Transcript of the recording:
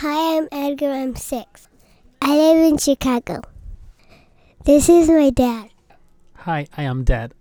Hi, I'm Edgar. I'm six. I live in Chicago. This is my dad. Hi, I am Dad.